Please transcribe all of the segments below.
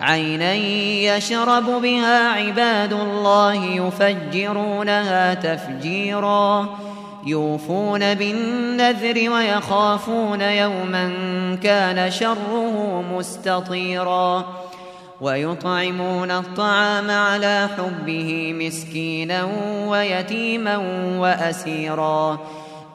عينا يشرب بها عباد الله يفجرونها تفجيرا يوفون بالنذر ويخافون يوما كان شره مستطيرا ويطعمون الطعام على حبه مسكينا ويتيما وأسيرا.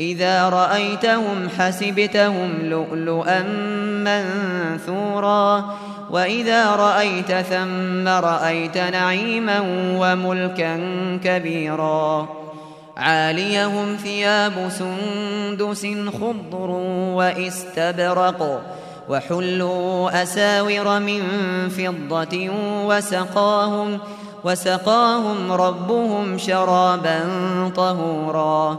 إذا رأيتهم حسبتهم لؤلؤا منثورا. وإذا رأيت ثم رأيت نعيما وملكا كبيرا. عاليهم ثياب سندس خضر واستبرق. وحلوا أساور من فضة وسقاهم وسقاهم ربهم شرابا طهورا.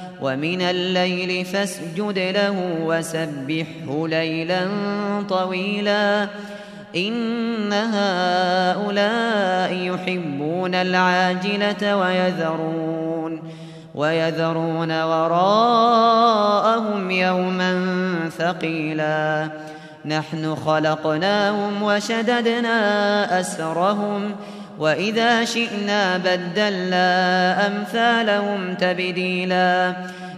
ومن الليل فاسجد له وسبحه ليلا طويلا. إن هؤلاء يحبون العاجلة ويذرون ويذرون وراءهم يوما ثقيلا. نحن خلقناهم وشددنا أسرهم وإذا شئنا بدلنا أمثالهم تبديلا.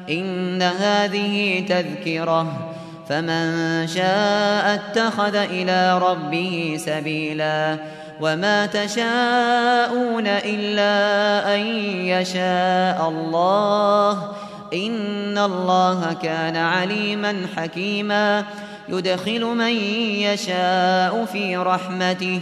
إن هذه تذكرة. فمن شاء اتخذ إلى ربه سبيلا. وما تشاءون إلا أن يشاء الله. إن الله كان عليما حكيما. يدخل من يشاء في رحمته.